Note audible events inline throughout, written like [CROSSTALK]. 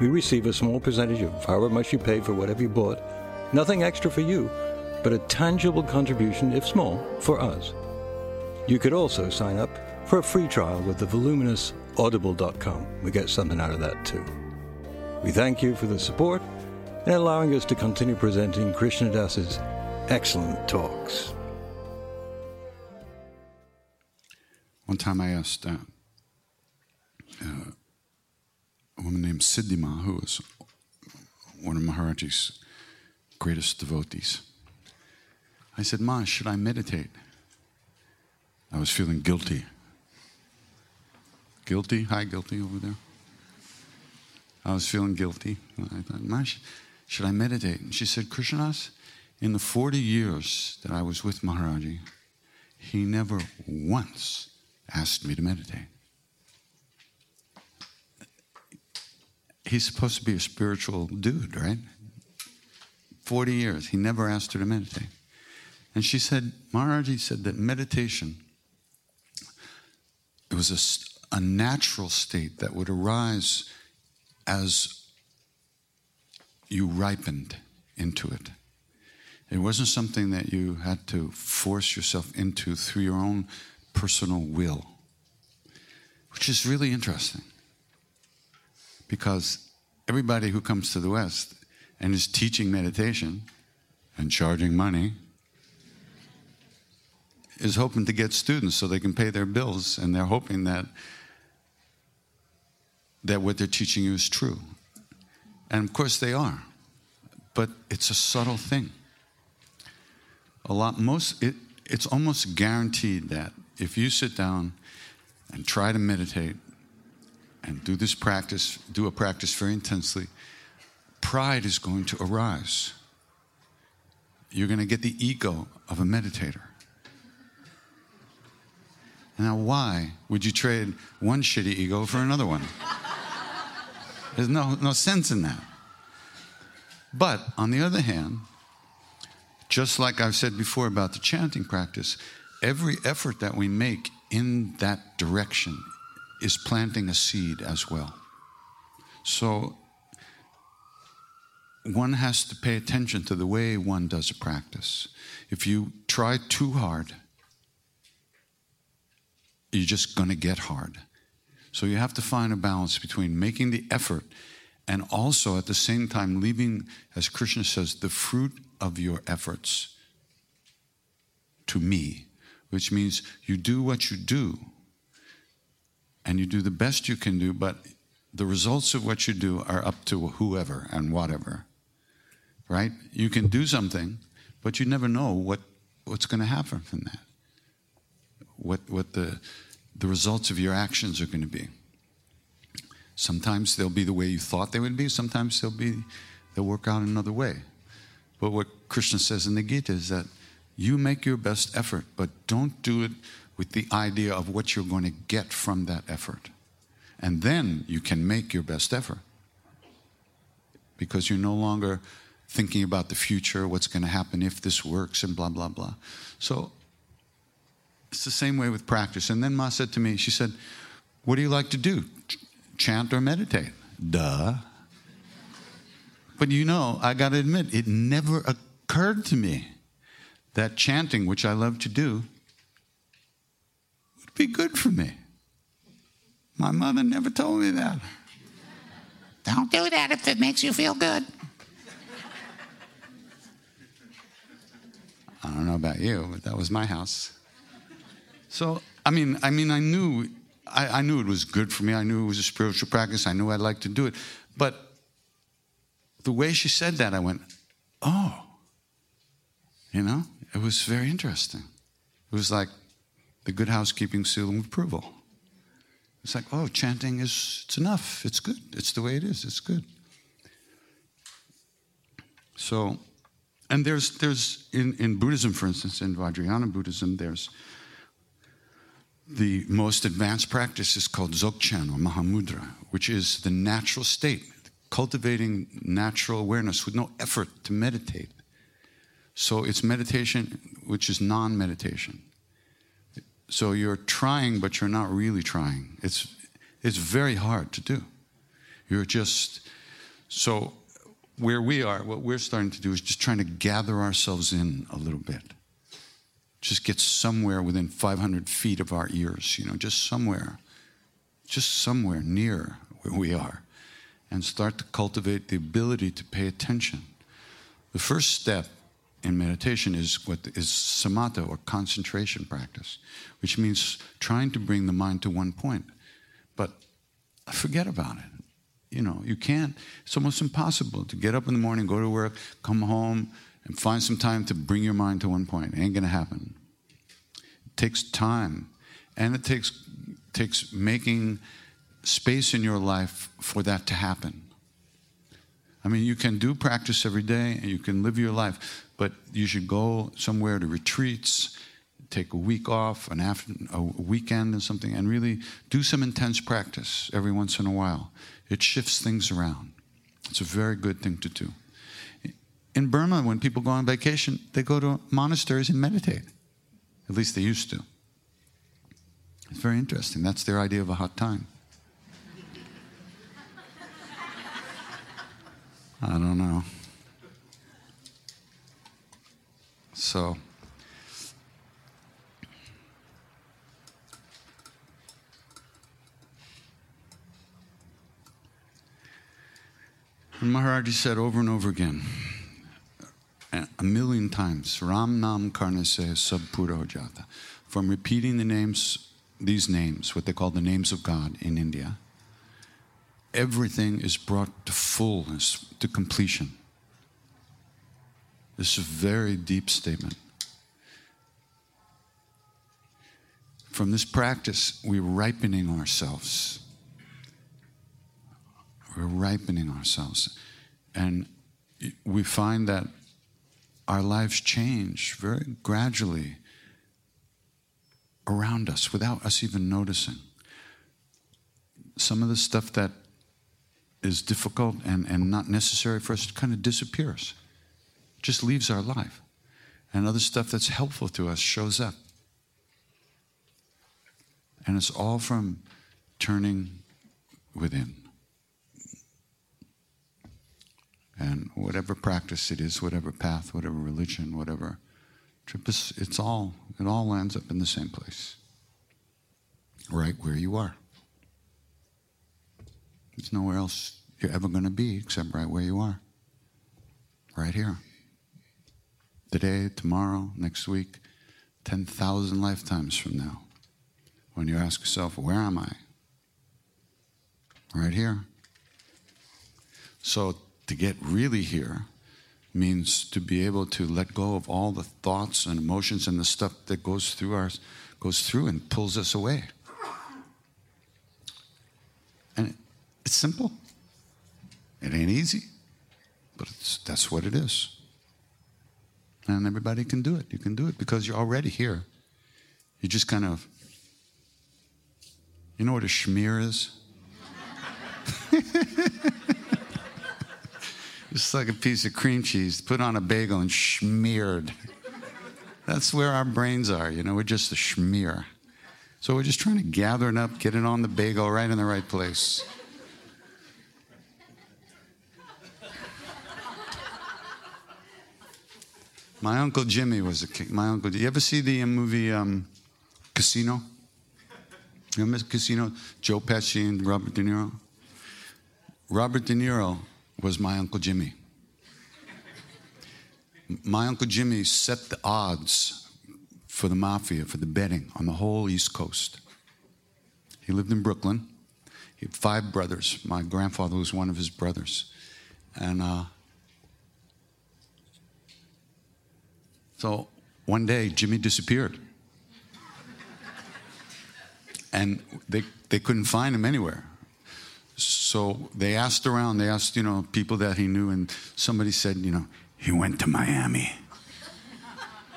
We receive a small percentage of however much you pay for whatever you bought. Nothing extra for you, but a tangible contribution, if small, for us. You could also sign up for a free trial with the voluminous audible.com. We get something out of that too. We thank you for the support and allowing us to continue presenting Krishna Das's excellent talks. One time I asked uh, uh, woman Siddhi Ma, who was one of Maharaji's greatest devotees. I said, Ma, should I meditate? I was feeling guilty. Guilty? Hi, guilty over there. I was feeling guilty. I thought, Ma, should I meditate? And she said, Krishnas, in the 40 years that I was with Maharaji, he never once asked me to meditate. He's supposed to be a spiritual dude, right? 40 years. He never asked her to meditate. And she said, Maharaji said that meditation, it was a, a natural state that would arise as you ripened into it. It wasn't something that you had to force yourself into through your own personal will, which is really interesting because everybody who comes to the West and is teaching meditation and charging money is hoping to get students so they can pay their bills and they're hoping that that what they're teaching you is true. And of course they are. But it's a subtle thing. A lot most it, it's almost guaranteed that if you sit down and try to meditate and do this practice, do a practice very intensely, pride is going to arise. You're going to get the ego of a meditator. Now, why would you trade one shitty ego for another one? There's no, no sense in that. But on the other hand, just like I've said before about the chanting practice, every effort that we make in that direction is planting a seed as well. So one has to pay attention to the way one does a practice. If you try too hard, you're just going to get hard. So you have to find a balance between making the effort and also at the same time leaving, as Krishna says, the fruit of your efforts to me, which means you do what you do and you do the best you can do, but the results of what you do are up to whoever and whatever. right? You can do something, but you never know what, what's going to happen from that. What, what the, the results of your actions are going to be. Sometimes they'll be the way you thought they would be, sometimes they'll be they'll work out another way. But what Krishna says in the Gita is that you make your best effort, but don't do it with the idea of what you're going to get from that effort. And then you can make your best effort. Because you're no longer thinking about the future, what's going to happen if this works, and blah, blah, blah. So it's the same way with practice. And then Ma said to me, she said, What do you like to do? chant or meditate. Duh. But you know, I got to admit, it never occurred to me that chanting, which I love to do, be good for me. My mother never told me that. Don't do that if it makes you feel good. I don't know about you, but that was my house. So, I mean, I mean, I knew I, I, knew it was good for me. I knew it was a spiritual practice. I knew I'd like to do it. But the way she said that, I went, oh, you know, it was very interesting. It was like the good housekeeping seal of approval. It's like, oh, chanting is it's enough. It's good. It's the way it is. It's good. So, and there's there's in, in Buddhism, for instance, in Vajrayana Buddhism, there's the most advanced practice is called Dzogchen or Mahamudra, which is the natural state, cultivating natural awareness with no effort to meditate. So it's meditation which is non meditation. So you're trying, but you're not really trying. It's, it's very hard to do. You're just, so where we are, what we're starting to do is just trying to gather ourselves in a little bit just get somewhere within 500 feet of our ears, you know, just somewhere, just somewhere near where we are, and start to cultivate the ability to pay attention. The first step in meditation is what is samatha or concentration practice, which means trying to bring the mind to one point. But forget about it. You know, you can't, it's almost impossible to get up in the morning, go to work, come home, and find some time to bring your mind to one point. It ain't to happen. It takes time, and it takes takes making space in your life for that to happen. I mean, you can do practice every day, and you can live your life, but you should go somewhere to retreats, take a week off, an after, a weekend, and something, and really do some intense practice every once in a while. It shifts things around. It's a very good thing to do in Burma, when people go on vacation, they go to monasteries and meditate. At least they used to. It's very interesting. That's their idea of a hot time. I don't know. So, and Maharaji said over and over again, a million times. Ram Nam Karnase Sab Pura Jata. From repeating the names, these names, what they call the names of God in India, everything is brought to fullness, to completion. This is a very deep statement. From this practice, we're ripening ourselves. We're ripening ourselves. And we find that our lives change very gradually around us without us even noticing. Some of the stuff that is difficult and, and not necessary for us kind of disappears, just leaves our life. And other stuff that's helpful to us shows up. And it's all from turning within. And whatever practice it is, whatever path, whatever religion, whatever trip, it's all, it all lands up in the same place. Right where you are. There's nowhere else you're ever going to be except right where you are. Right here. Today, tomorrow, next week, 10,000 lifetimes from now. When you ask yourself, where am I? Right here. So to get really here, means to be able to let go of all the thoughts and emotions and the stuff that goes through our goes through and pulls us away. And it's simple. It ain't easy, but that's what it is. And everybody can do it. You can do it because you're already here. You just kind of, you know what a schmear is? [LAUGHS] It's like a piece of cream cheese put on a bagel and smeared. That's where our brains are, you know, we're just a schmear. So we're just trying to gather it up, get it on the bagel right in the right place. My uncle Jimmy was a king. My uncle. You ever see the uh, movie um, Casino? You remember Casino? Joe Pesci and Robert De Niro. Robert De Niro was my Uncle Jimmy. My Uncle Jimmy set the odds for the mafia, for the betting on the whole East Coast. He lived in Brooklyn. He had five brothers. My grandfather was one of his brothers. And uh, so one day, Jimmy disappeared. And they, they couldn't find him anywhere. So they asked around, they asked, you know, people that he knew, and somebody said, you know, he went to Miami.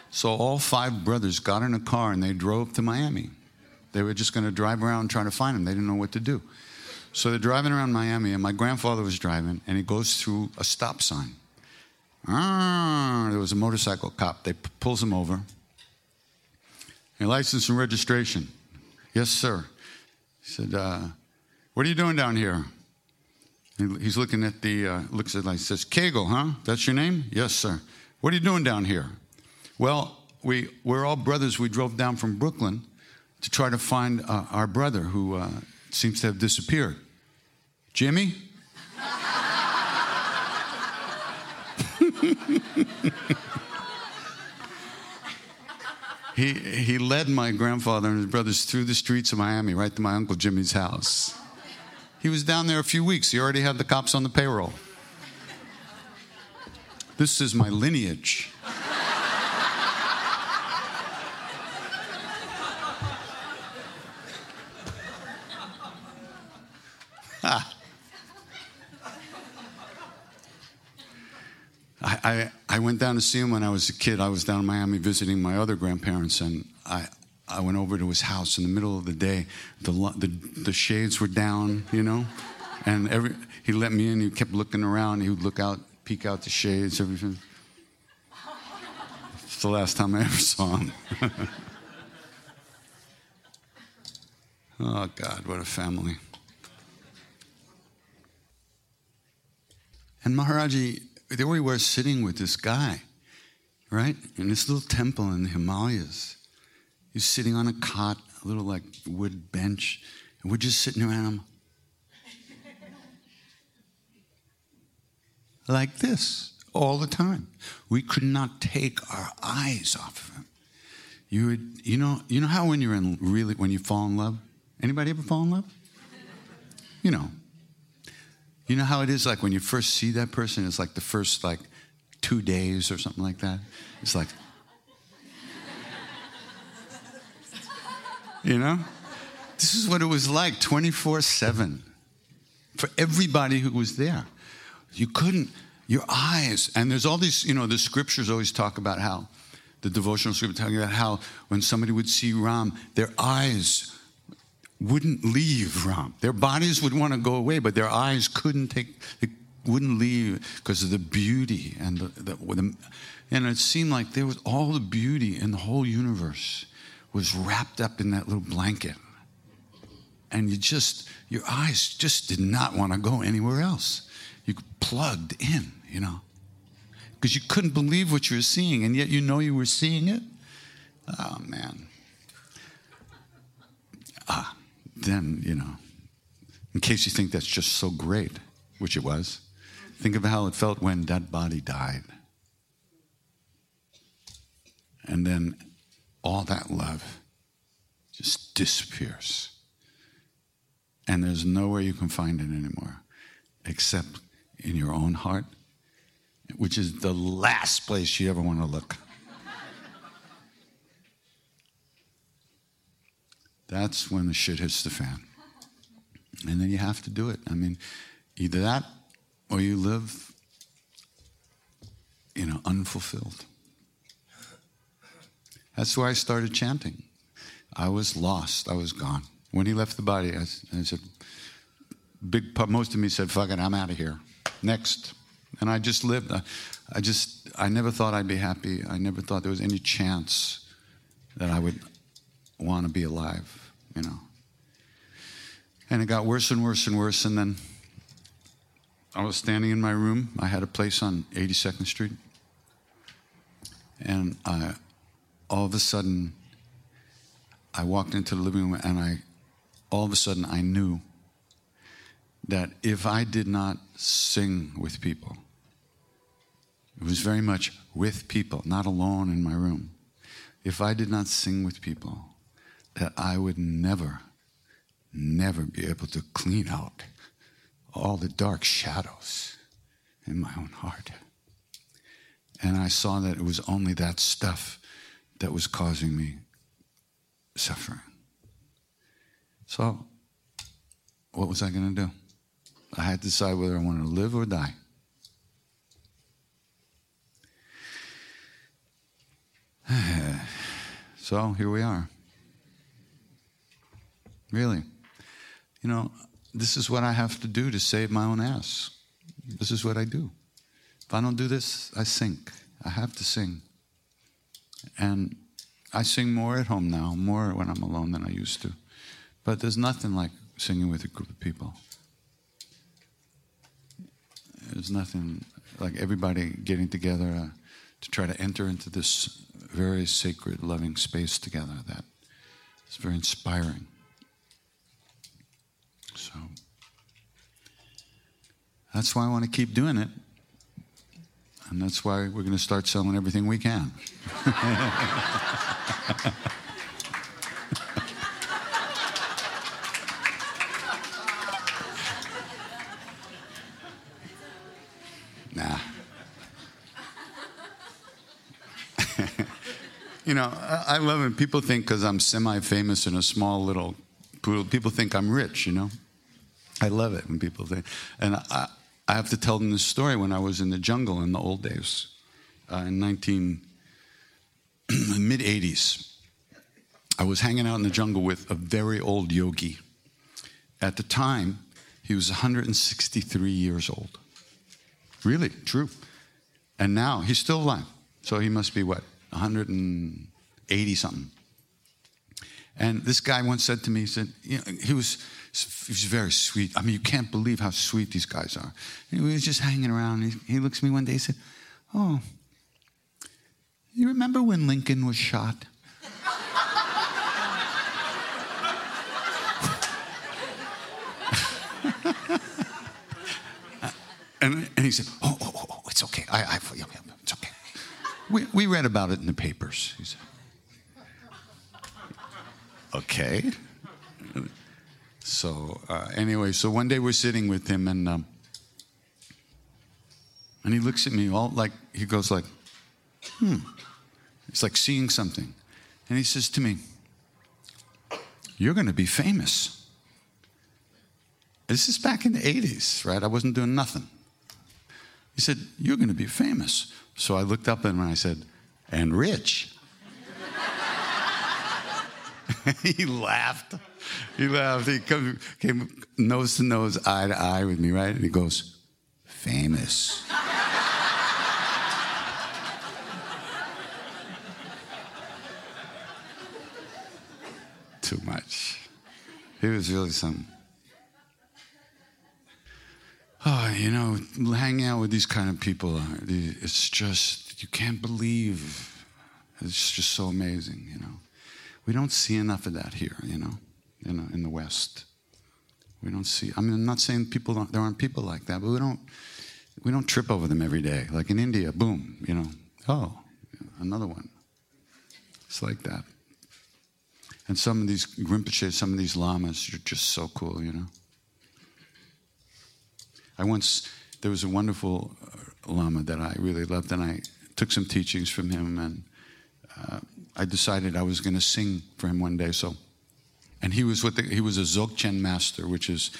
so all five brothers got in a car and they drove to Miami. They were just going to drive around trying to find him. They didn't know what to do. So they're driving around Miami, and my grandfather was driving, and he goes through a stop sign. Ah, there was a motorcycle cop. They p- pulls him over. Your license and registration. Yes, sir. He said, uh, what are you doing down here? He's looking at the, uh, looks at like, says, Kagel, huh? That's your name? Yes, sir. What are you doing down here? Well, we, we're all brothers. We drove down from Brooklyn to try to find uh, our brother who uh, seems to have disappeared. Jimmy? [LAUGHS] he, he led my grandfather and his brothers through the streets of Miami right to my Uncle Jimmy's house. He was down there a few weeks. He already had the cops on the payroll. This is my lineage. I, I, I, went down to see him when I was a kid. I was down in Miami visiting my other grandparents, and I, I went over to his house in the middle of the day. The, the, the shades were down, you know, and every, he let me in. He kept looking around. He would look out, peek out the shades, everything. It's the last time I ever saw him. [LAUGHS] oh, God, what a family. And Maharaji, there we were sitting with this guy, right, in this little temple in the Himalayas. He's sitting on a cot, a little like wood bench, and we're just sitting around him. like this all the time. We could not take our eyes off of him. You would, you know, you know how when you're in really when you fall in love. Anybody ever fall in love? You know. You know how it is like when you first see that person. It's like the first like two days or something like that. It's like, You know? This is what it was like 24 7 for everybody who was there. You couldn't, your eyes, and there's all these, you know, the scriptures always talk about how, the devotional scripture talking about how when somebody would see Ram, their eyes wouldn't leave Ram. Their bodies would want to go away, but their eyes couldn't take, they wouldn't leave because of the beauty and the, the, the and it seemed like there was all the beauty in the whole universe was wrapped up in that little blanket. And you just, your eyes just did not want to go anywhere else. You plugged in, you know, because you couldn't believe what you were seeing, and yet you know you were seeing it. Oh, man. Ah, then, you know, in case you think that's just so great, which it was, think of how it felt when that body died. And then all that love just disappears. And there's nowhere you can find it anymore except in your own heart which is the last place you ever want to look. That's when the shit hits the fan. And then you have to do it. I mean, either that or you live, you know, unfulfilled. That's why I started chanting. I was lost. I was gone. When he left the body, I, I said, big, most of me said, fuck it, I'm out of here. Next. And I just lived. I, I just, I never thought I'd be happy. I never thought there was any chance that I would want to be alive, you know. And it got worse and worse and worse. And then I was standing in my room. I had a place on 82nd Street. And I, all of a sudden, I walked into the living room and I, all of a sudden, I knew that if I did not sing with people, it was very much with people, not alone in my room. If I did not sing with people, that I would never never be able to clean out all the dark shadows in my own heart. And I saw that it was only that stuff that was causing me suffering. So, what was I going to do? I had to decide whether I wanted to live or die. [SIGHS] so, here we are. Really you know, this is what I have to do to save my own ass. This is what I do. If I don't do this, I sink. I have to sing. And I sing more at home now, more when I'm alone than I used to. But there's nothing like singing with a group of people. There's nothing like everybody getting together uh, to try to enter into this very sacred, loving space together. That is very inspiring. So that's why I want to keep doing it. And that's why we're going to start selling everything we can. [LAUGHS] nah. [LAUGHS] you know, I, love it. People think because I'm semi famous in a small little people think I'm rich, you know? I love it when people think. And I, I have to tell them this story when I was in the jungle in the old days, uh, in 19 [CLEARS THROAT] mid 80s. I was hanging out in the jungle with a very old yogi. At the time, he was 163 years old. Really, true. And now he's still alive. So he must be what, 180 something. And this guy once said to me, he said, you know, he was he was very sweet. I mean, you can't believe how sweet these guys are. And he was just hanging around. He, he looks at me one day and said, Oh, you remember when Lincoln was shot? [LAUGHS] and, and he said, oh, oh, oh, oh, it's okay. I, I, it's okay. We, we read about it in the papers. He said, okay. So uh, anyway, so one day we're sitting with him, and um, and he looks at me all like he goes like, hmm. It's like seeing something, and he says to me, "You're going to be famous." This is back in the '80s, right? I wasn't doing nothing. He said, "You're going to be famous." So I looked up at him and I said, "And rich." [LAUGHS] he laughed. He laughed. He come, came nose to nose, eye to eye with me, right? And he goes, famous. [LAUGHS] Too much. He was really something. Oh, you know, hanging out with these kind of people, uh, it's just, you can't believe. It's just so amazing, you know. We don't see enough of that here, you know, in, in the West. We don't see. I mean, I'm not saying people there aren't people like that, but we don't we don't trip over them every day. Like in India, boom, you know, oh, another one. It's like that. And some of these Rinpoche, some of these lamas are just so cool, you know. I once there was a wonderful Lama that I really loved, and I took some teachings from him, and uh, I decided I was going to sing for him one day. So, and he was with the, he was a Dzogchen master, which is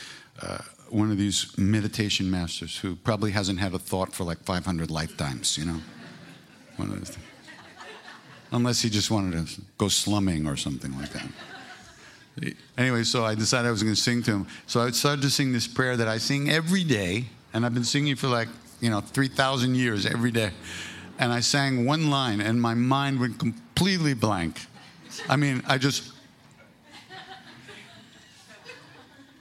uh, one of these meditation masters who probably hasn't had a thought for like 500 lifetimes, you know. One of those, unless he just wanted to go slumming or something like that. Anyway, so I decided I was going to sing to him. So I started to sing this prayer that I sing every day, and I've been singing for like, you know, 3,000 years every day. And I sang one line, and my mind went completely blank. I mean, I just.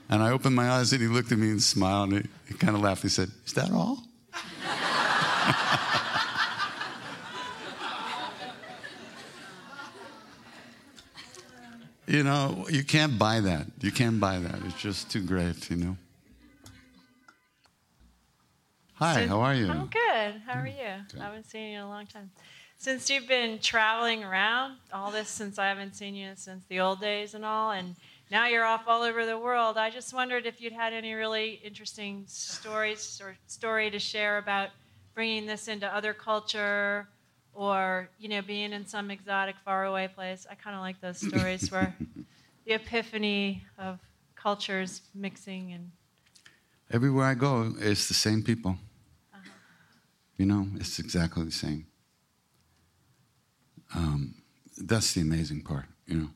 And I opened my eyes, and he looked at me and smiled, and he, he kind of laughed. He said, Is that all? [LAUGHS] You know, you can't buy that. You can't buy that. It's just too great, you know. Hi, Since- how are you? I'm good. How are mm, you? I haven't seen you in a long time. Since you've been traveling around, all this since I haven't seen you since the old days and all, and now you're off all over the world, I just wondered if you'd had any really interesting stories or story to share about bringing this into other culture or, you know, being in some exotic, faraway place. I kind of like those stories where [LAUGHS] the epiphany of cultures mixing and Everywhere I go, it's the same people. You know, it's exactly the same. Um, that's the amazing part, you know.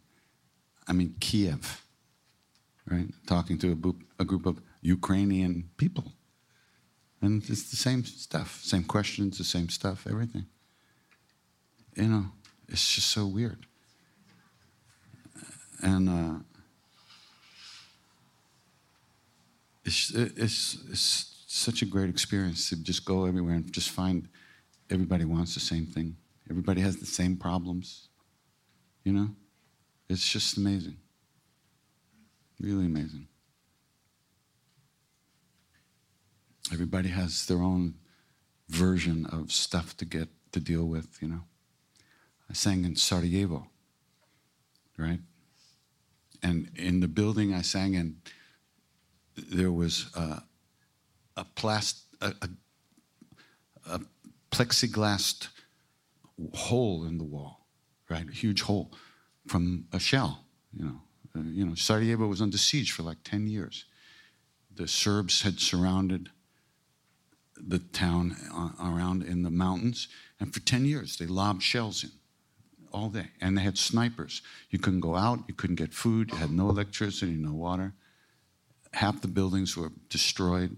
I mean, Kiev, right? Talking to a, boop, a group of Ukrainian people. And it's the same stuff, same questions, the same stuff, everything. You know, it's just so weird. And uh, it's, it's, it's such a great experience to just go everywhere and just find everybody wants the same thing. Everybody has the same problems. You know? It's just amazing. Really amazing. Everybody has their own version of stuff to get to deal with, you know. I sang in Sarajevo, right? And in the building I sang in, there was uh, a, plast, a, a, a plexiglass hole in the wall, right? A huge hole from a shell. You know, uh, you know, Sarajevo was under siege for like ten years. The Serbs had surrounded the town uh, around in the mountains, and for ten years they lobbed shells in all day, and they had snipers. You couldn't go out, you couldn't get food, you had no electricity, no water half the buildings were destroyed.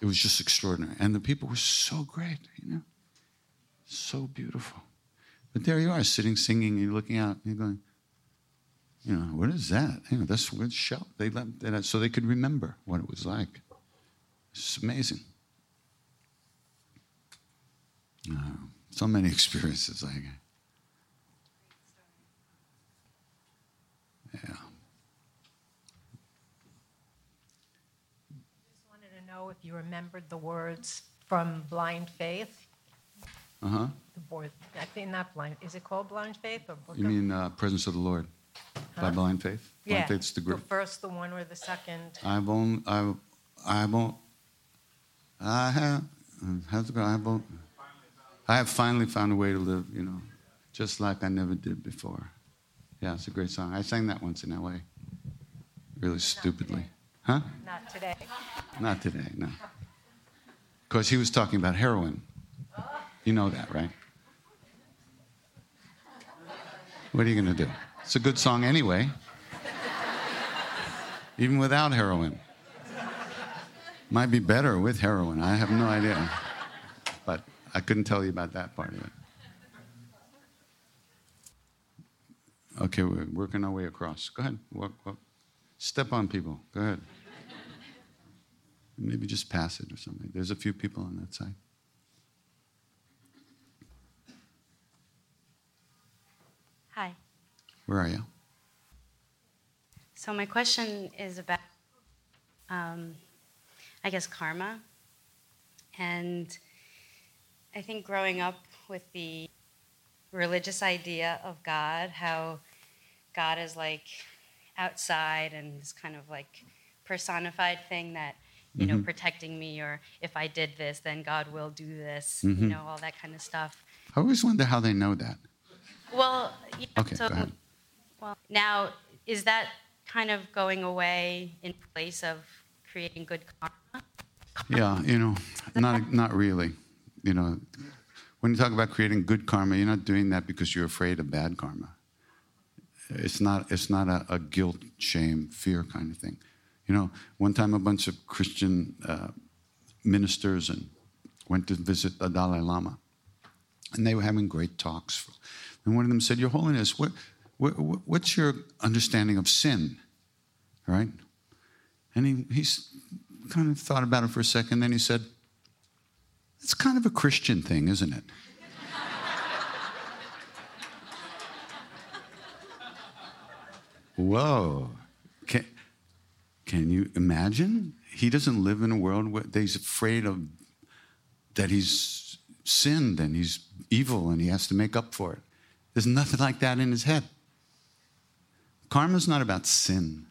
It was just extraordinary. And the people were so great, you know, so beautiful. But there you are, sitting, singing, and you're looking out, and you're going, you know, what is that? You know, that's what shell. They let, they, so they could remember what it was like. It's amazing. Uh, so many experiences like Yeah. just wanted to know if you remembered the words from Blind Faith. Uh huh. The board, I think not blind. Is it called Blind Faith or Book You of- mean uh, Presence of the Lord by Blind Faith? Blind yeah, Faith's the the group. first, the one, or the second? I've only, I, I won't, I have, how's it go? I won't, I have finally found a way to live, you know, just like I never did before. Yeah, it's a great song. I sang that once in LA, really stupidly. Huh? Not today. Not today, no. Because he was talking about heroin. You know that, right? What are you going to do? It's a good song anyway, even without heroin. Might be better with heroin. I have no idea. But I couldn't tell you about that part of it. Okay, we're working our way across. Go ahead. Walk, walk. Step on people. Go ahead. Maybe just pass it or something. There's a few people on that side. Hi. Where are you? So my question is about, um, I guess, karma. And I think growing up with the religious idea of God, how God is like outside and this kind of like personified thing that you know, protecting me, or if I did this, then God will do this, Mm-hmm. you know, all that kind of stuff. I always wonder how they know that. Well, yeah, Okay, so, go ahead. well, now is that kind of going away in place of creating good karma? Yeah, you know, not not really. You know, when you talk about creating good karma, you're not doing that because you're afraid of bad karma. It's not it's not a, a guilt, shame, fear kind of thing. You know, one time a bunch of Christian uh, ministers and went to visit the Dalai Lama, and they were having great talks. And one of them said, "Your Holiness, what, what what's your understanding of sin?" Right? And he he's kind of thought about it for a second. Then he said, It's kind of a Christian thing, isn't it? Whoa. Can, can you imagine? He doesn't live in a world where he's afraid of that he's sinned and he's evil and he has to make up for it. There's nothing like that in his head. Karma's not about sin.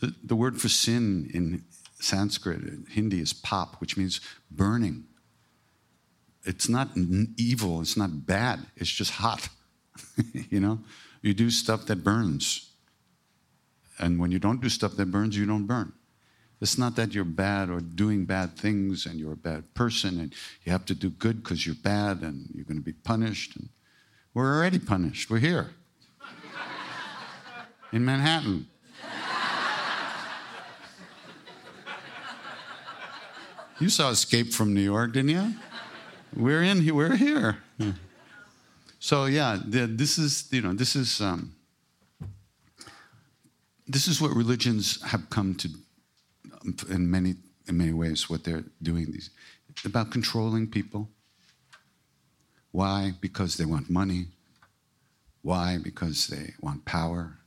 The, the word for sin in Sanskrit, in Hindi, is pop, which means burning. It's not evil, it's not bad, it's just hot. [LAUGHS] you know? You do stuff that burns. And when you don't do stuff that burns, you don't burn. It's not that you're bad or doing bad things and you're a bad person and you have to do good because you're bad and you're going to be punished. And we're already punished. We're here [LAUGHS] in Manhattan. You saw Escape from New York, didn't you? We're in here. We're here. So yeah, this is you know this is um, this is what religions have come to um, in many in many ways. What they're doing these about controlling people. Why? Because they want money. Why? Because they want power.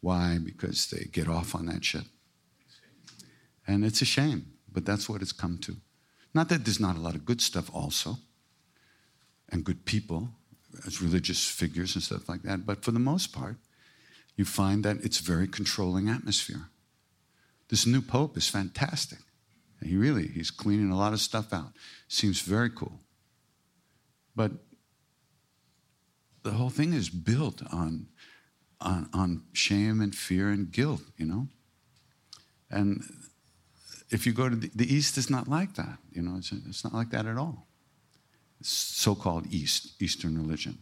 Why? Because they get off on that shit. And it's a shame, but that's what it's come to. Not that there's not a lot of good stuff also, and good people as religious figures and stuff like that, but for the most part, you find that it's a very controlling atmosphere. This new pope is fantastic. He really, he's cleaning a lot of stuff out. Seems very cool. But the whole thing is built on, on, on shame and fear and guilt, you know? And if you go to the, the East, it's not like that, you know? It's, it's not like that at all. So called East, Eastern religion.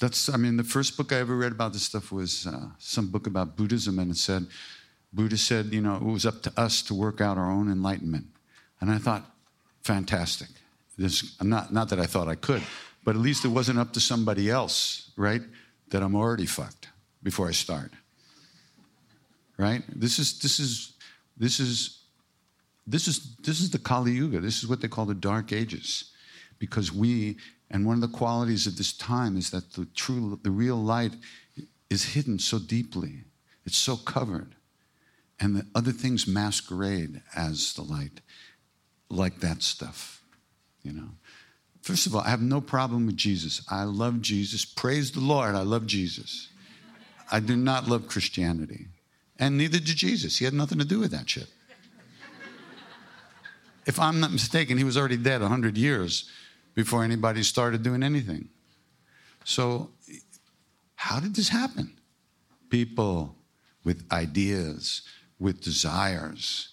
That's, I mean, the first book I ever read about this stuff was uh, some book about Buddhism, and it said, Buddha said, you know, it was up to us to work out our own enlightenment. And I thought, fantastic. This, not, not that I thought I could, but at least it wasn't up to somebody else, right? That I'm already fucked before I start. Right? This is this is this is this is this is the Kali Yuga. This is what they call the Dark Ages, because we and one of the qualities of this time is that the true the real light is hidden so deeply. It's so covered, and the other things masquerade as the light, like that stuff. You know. First of all, I have no problem with Jesus. I love Jesus. Praise the Lord. I love Jesus. I do not love Christianity. And neither did Jesus. He had nothing to do with that shit. If I'm not mistaken, he was already dead 100 years before anybody started doing anything. So, how did this happen? People with ideas, with desires,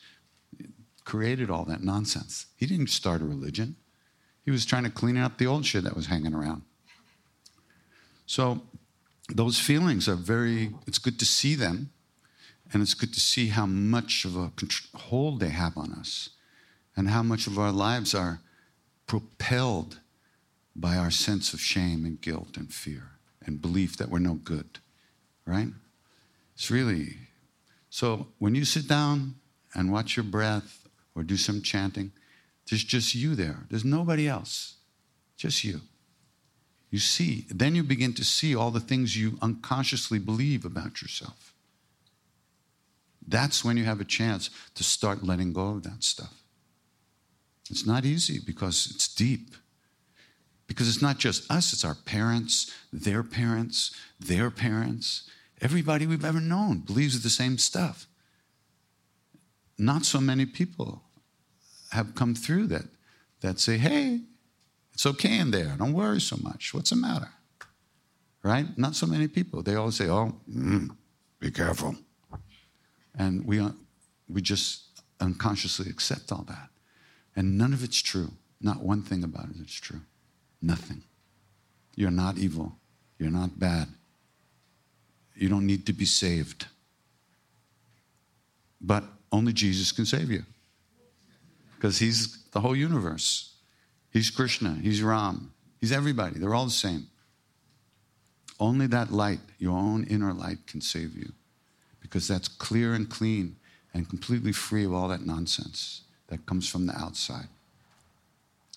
created all that nonsense. He didn't start a religion. He was trying to clean up the old shit that was hanging around. So those feelings are very, it's good to see them, and it's good to see how much of a hold they have on us, and how much of our lives are propelled by our sense of shame and guilt and fear and belief that we're no good, right? It's really, so when you sit down and watch your breath or do some chanting, there's just you there. There's nobody else, just you. You see, then you begin to see all the things you unconsciously believe about yourself. That's when you have a chance to start letting go of that stuff. It's not easy because it's deep. Because it's not just us, it's our parents, their parents, their parents. Everybody we've ever known believes the same stuff. not so many people have come through that that say, hey, it's okay in there. Don't worry so much. What's the matter? Right? Not so many people. They all say, oh, mm, be careful. And we, uh, we just unconsciously accept all that. And none of it's true. Not one thing about it is true. Nothing. You're not evil. You're not bad. You don't need to be saved. But only Jesus can save you because he's the whole universe. He's Krishna, he's Ram, he's everybody. They're all the same. Only that light, your own inner light, can save you because that's clear and clean and completely free of all that nonsense that comes from the outside.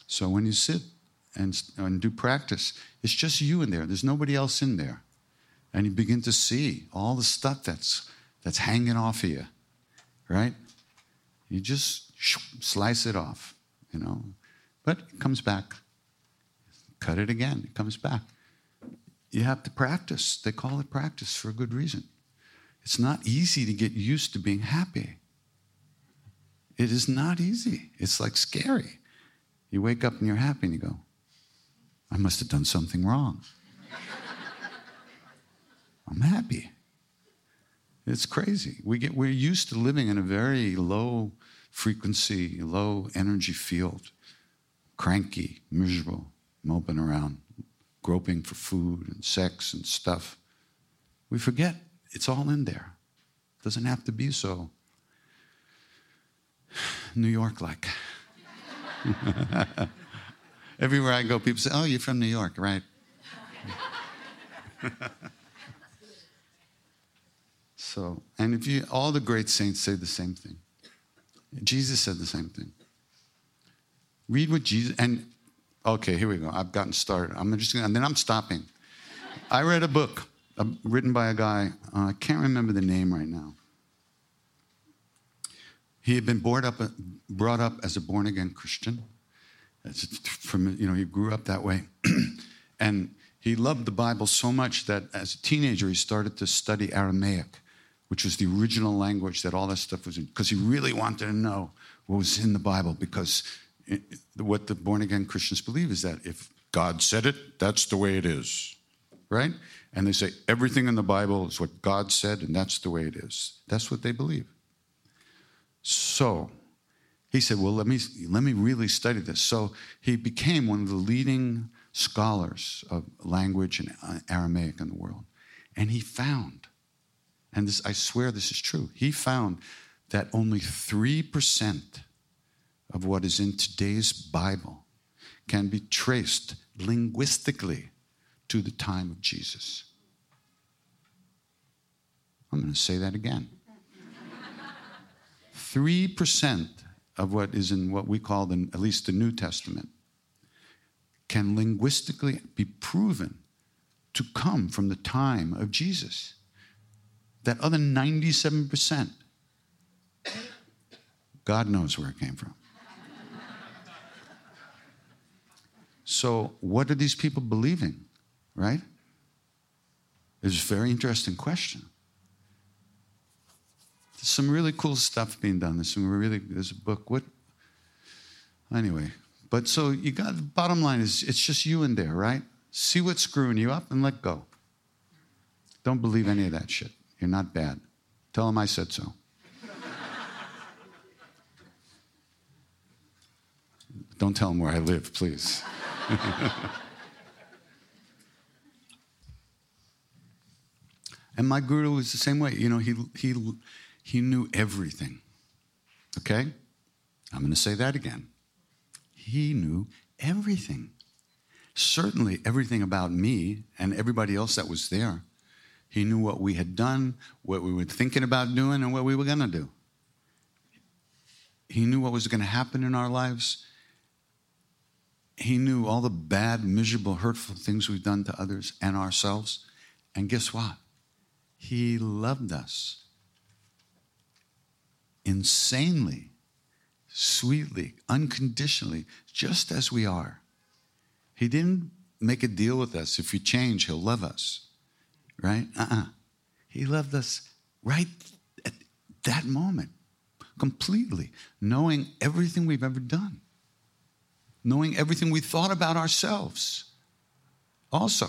So when you sit and, and do practice, it's just you in there. There's nobody else in there. And you begin to see all the stuff that's, that's hanging off of you, right? You just slice it off, you know. But it comes back. Cut it again, it comes back. You have to practice. They call it practice for a good reason. It's not easy to get used to being happy. It is not easy. It's like scary. You wake up and you're happy and you go, I must have done something wrong. [LAUGHS] I'm happy. It's crazy. We get, we're used to living in a very low frequency, low energy field, cranky, miserable, moping around, groping for food and sex and stuff. We forget it's all in there. It doesn't have to be so New York like. [LAUGHS] Everywhere I go, people say, Oh, you're from New York, right? [LAUGHS] so, and if you, all the great saints say the same thing. Jesus said the same thing. Read what Jesus, and okay, here we go. I've gotten started. I'm just gonna, and then I'm stopping. I read a book uh, written by a guy, uh, I can't remember the name right now. He had been brought up, brought up as a born again Christian. From, you know, he grew up that way. [CLEARS THROAT] and he loved the Bible so much that as a teenager, he started to study Aramaic, which was the original language that all that stuff was in, because he really wanted to know what was in the Bible. Because it, what the born again Christians believe is that if God said it, that's the way it is, right? And they say everything in the Bible is what God said, and that's the way it is. That's what they believe. So he said, Well, let me, let me really study this. So he became one of the leading scholars of language and uh, Aramaic in the world. And he found, and this, I swear this is true, he found that only 3% of what is in today's Bible can be traced linguistically to the time of Jesus. I'm going to say that again. 3% of what is in what we call the, at least the New Testament can linguistically be proven to come from the time of Jesus. That other 97%, God knows where it came from. So, what are these people believing, right? It's a very interesting question. There's some really cool stuff being done. There's some really, there's a book. What? Anyway, but so you got the bottom line is it's just you in there, right? See what's screwing you up and let go. Don't believe any of that shit. You're not bad. Tell them I said so. Don't tell them where I live, please. [LAUGHS] and my guru was the same way. You know, he, he, he knew everything. Okay? I'm going to say that again. He knew everything. Certainly everything about me and everybody else that was there. He knew what we had done, what we were thinking about doing, and what we were going to do. He knew what was going to happen in our lives. He knew all the bad, miserable, hurtful things we've done to others and ourselves. And guess what? He loved us insanely sweetly, unconditionally, just as we are. He didn't make a deal with us. If you change, He'll love us, right? Uh uh-uh. uh He loved us right at that moment, completely, knowing everything we've ever done, knowing everything we thought about ourselves. Also,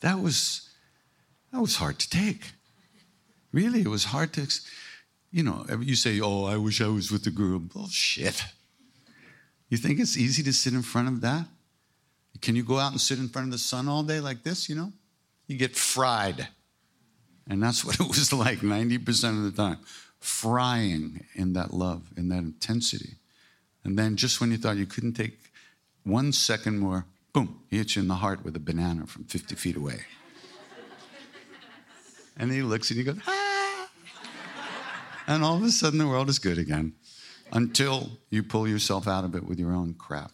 that was that was hard to take. Really, it was hard to, you know, you say, "Oh, I wish I was with the guru." Bullshit. You think it's easy to sit in front of that? Can you go out and sit in front of the sun all day like this? You know, you get fried. And that's what [LAUGHS] it was like 90% of the time frying in that love, in that intensity. And then just when you thought you couldn't take one second more, boom, he hits you in the heart with a banana from 50 feet away. and he looks and he goes, ah! And all of a sudden the world is good again until you pull yourself out of it with your own crap.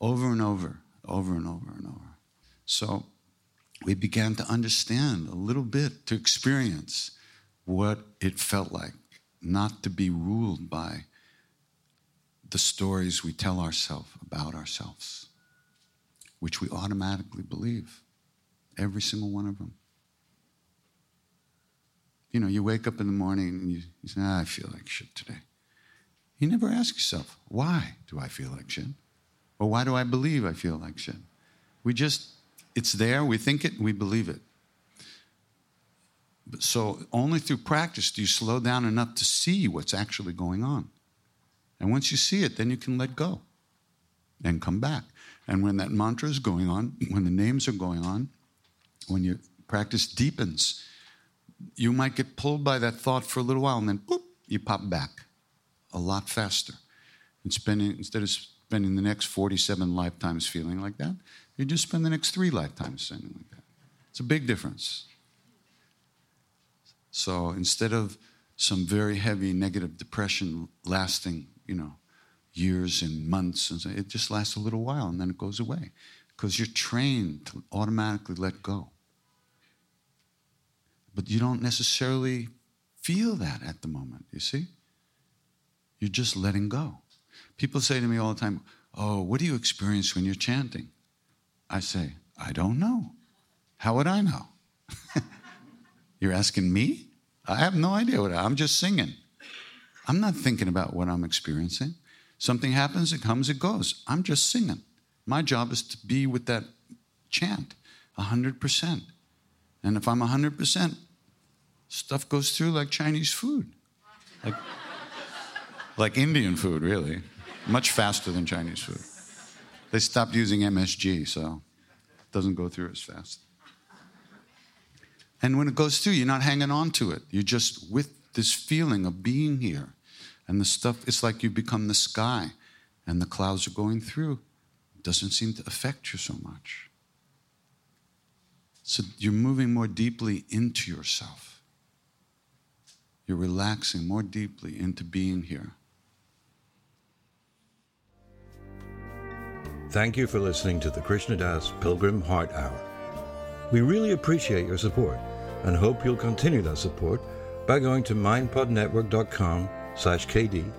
Over and over, over and over and over. So we began to understand a little bit, to experience what it felt like not to be ruled by the stories we tell ourselves about ourselves, which we automatically believe, every single one of them. You know, you wake up in the morning and you, you say, ah, I feel like shit today. You never ask yourself, why do I feel like shit? Or why do I believe I feel like shit? We just, it's there, we think it, we believe it. So only through practice do you slow down enough to see what's actually going on. And once you see it, then you can let go and come back. And when that mantra is going on, when the names are going on, when your practice deepens, you might get pulled by that thought for a little while and then boop, you pop back a lot faster. And spending instead of spending the next 47 lifetimes feeling like that, you just spend the next three lifetimes feeling like that. It's a big difference. So instead of some very heavy negative depression lasting, you know, years and months, and so, it just lasts a little while and then it goes away because you're trained to automatically let go. But you don't necessarily feel that at the moment, you see? You're just letting go. People say to me all the time, Oh, what do you experience when you're chanting? I say, I don't know. How would I know? [LAUGHS] You're asking me? I have no idea what I, I'm just singing. I'm not thinking about what I'm experiencing. Something happens, it comes, it goes. I'm just singing. My job is to be with that chant 100%. And if I'm 100%, stuff goes through like Chinese food. Like, like Indian food, really. Much faster than Chinese food. They stopped using MSG, so it doesn't go through as fast. And when it goes through, you're not hanging on to it. You're just with this feeling of being here. And the stuff, it's like you become the sky and the clouds are going through. It doesn't seem to affect you so much. So you're moving more deeply into yourself. You're relaxing more deeply into being here. Thank you for listening to the Krishna Das Pilgrim Heart Hour. We really appreciate your support and hope you'll continue that support by going to mindpodnetwork.com slash KD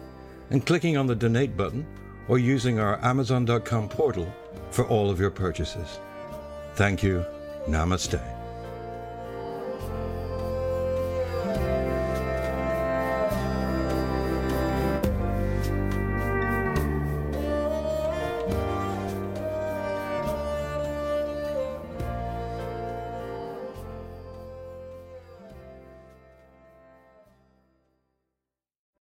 and clicking on the donate button or using our amazon.com portal for all of your purchases. Thank you. Namaste.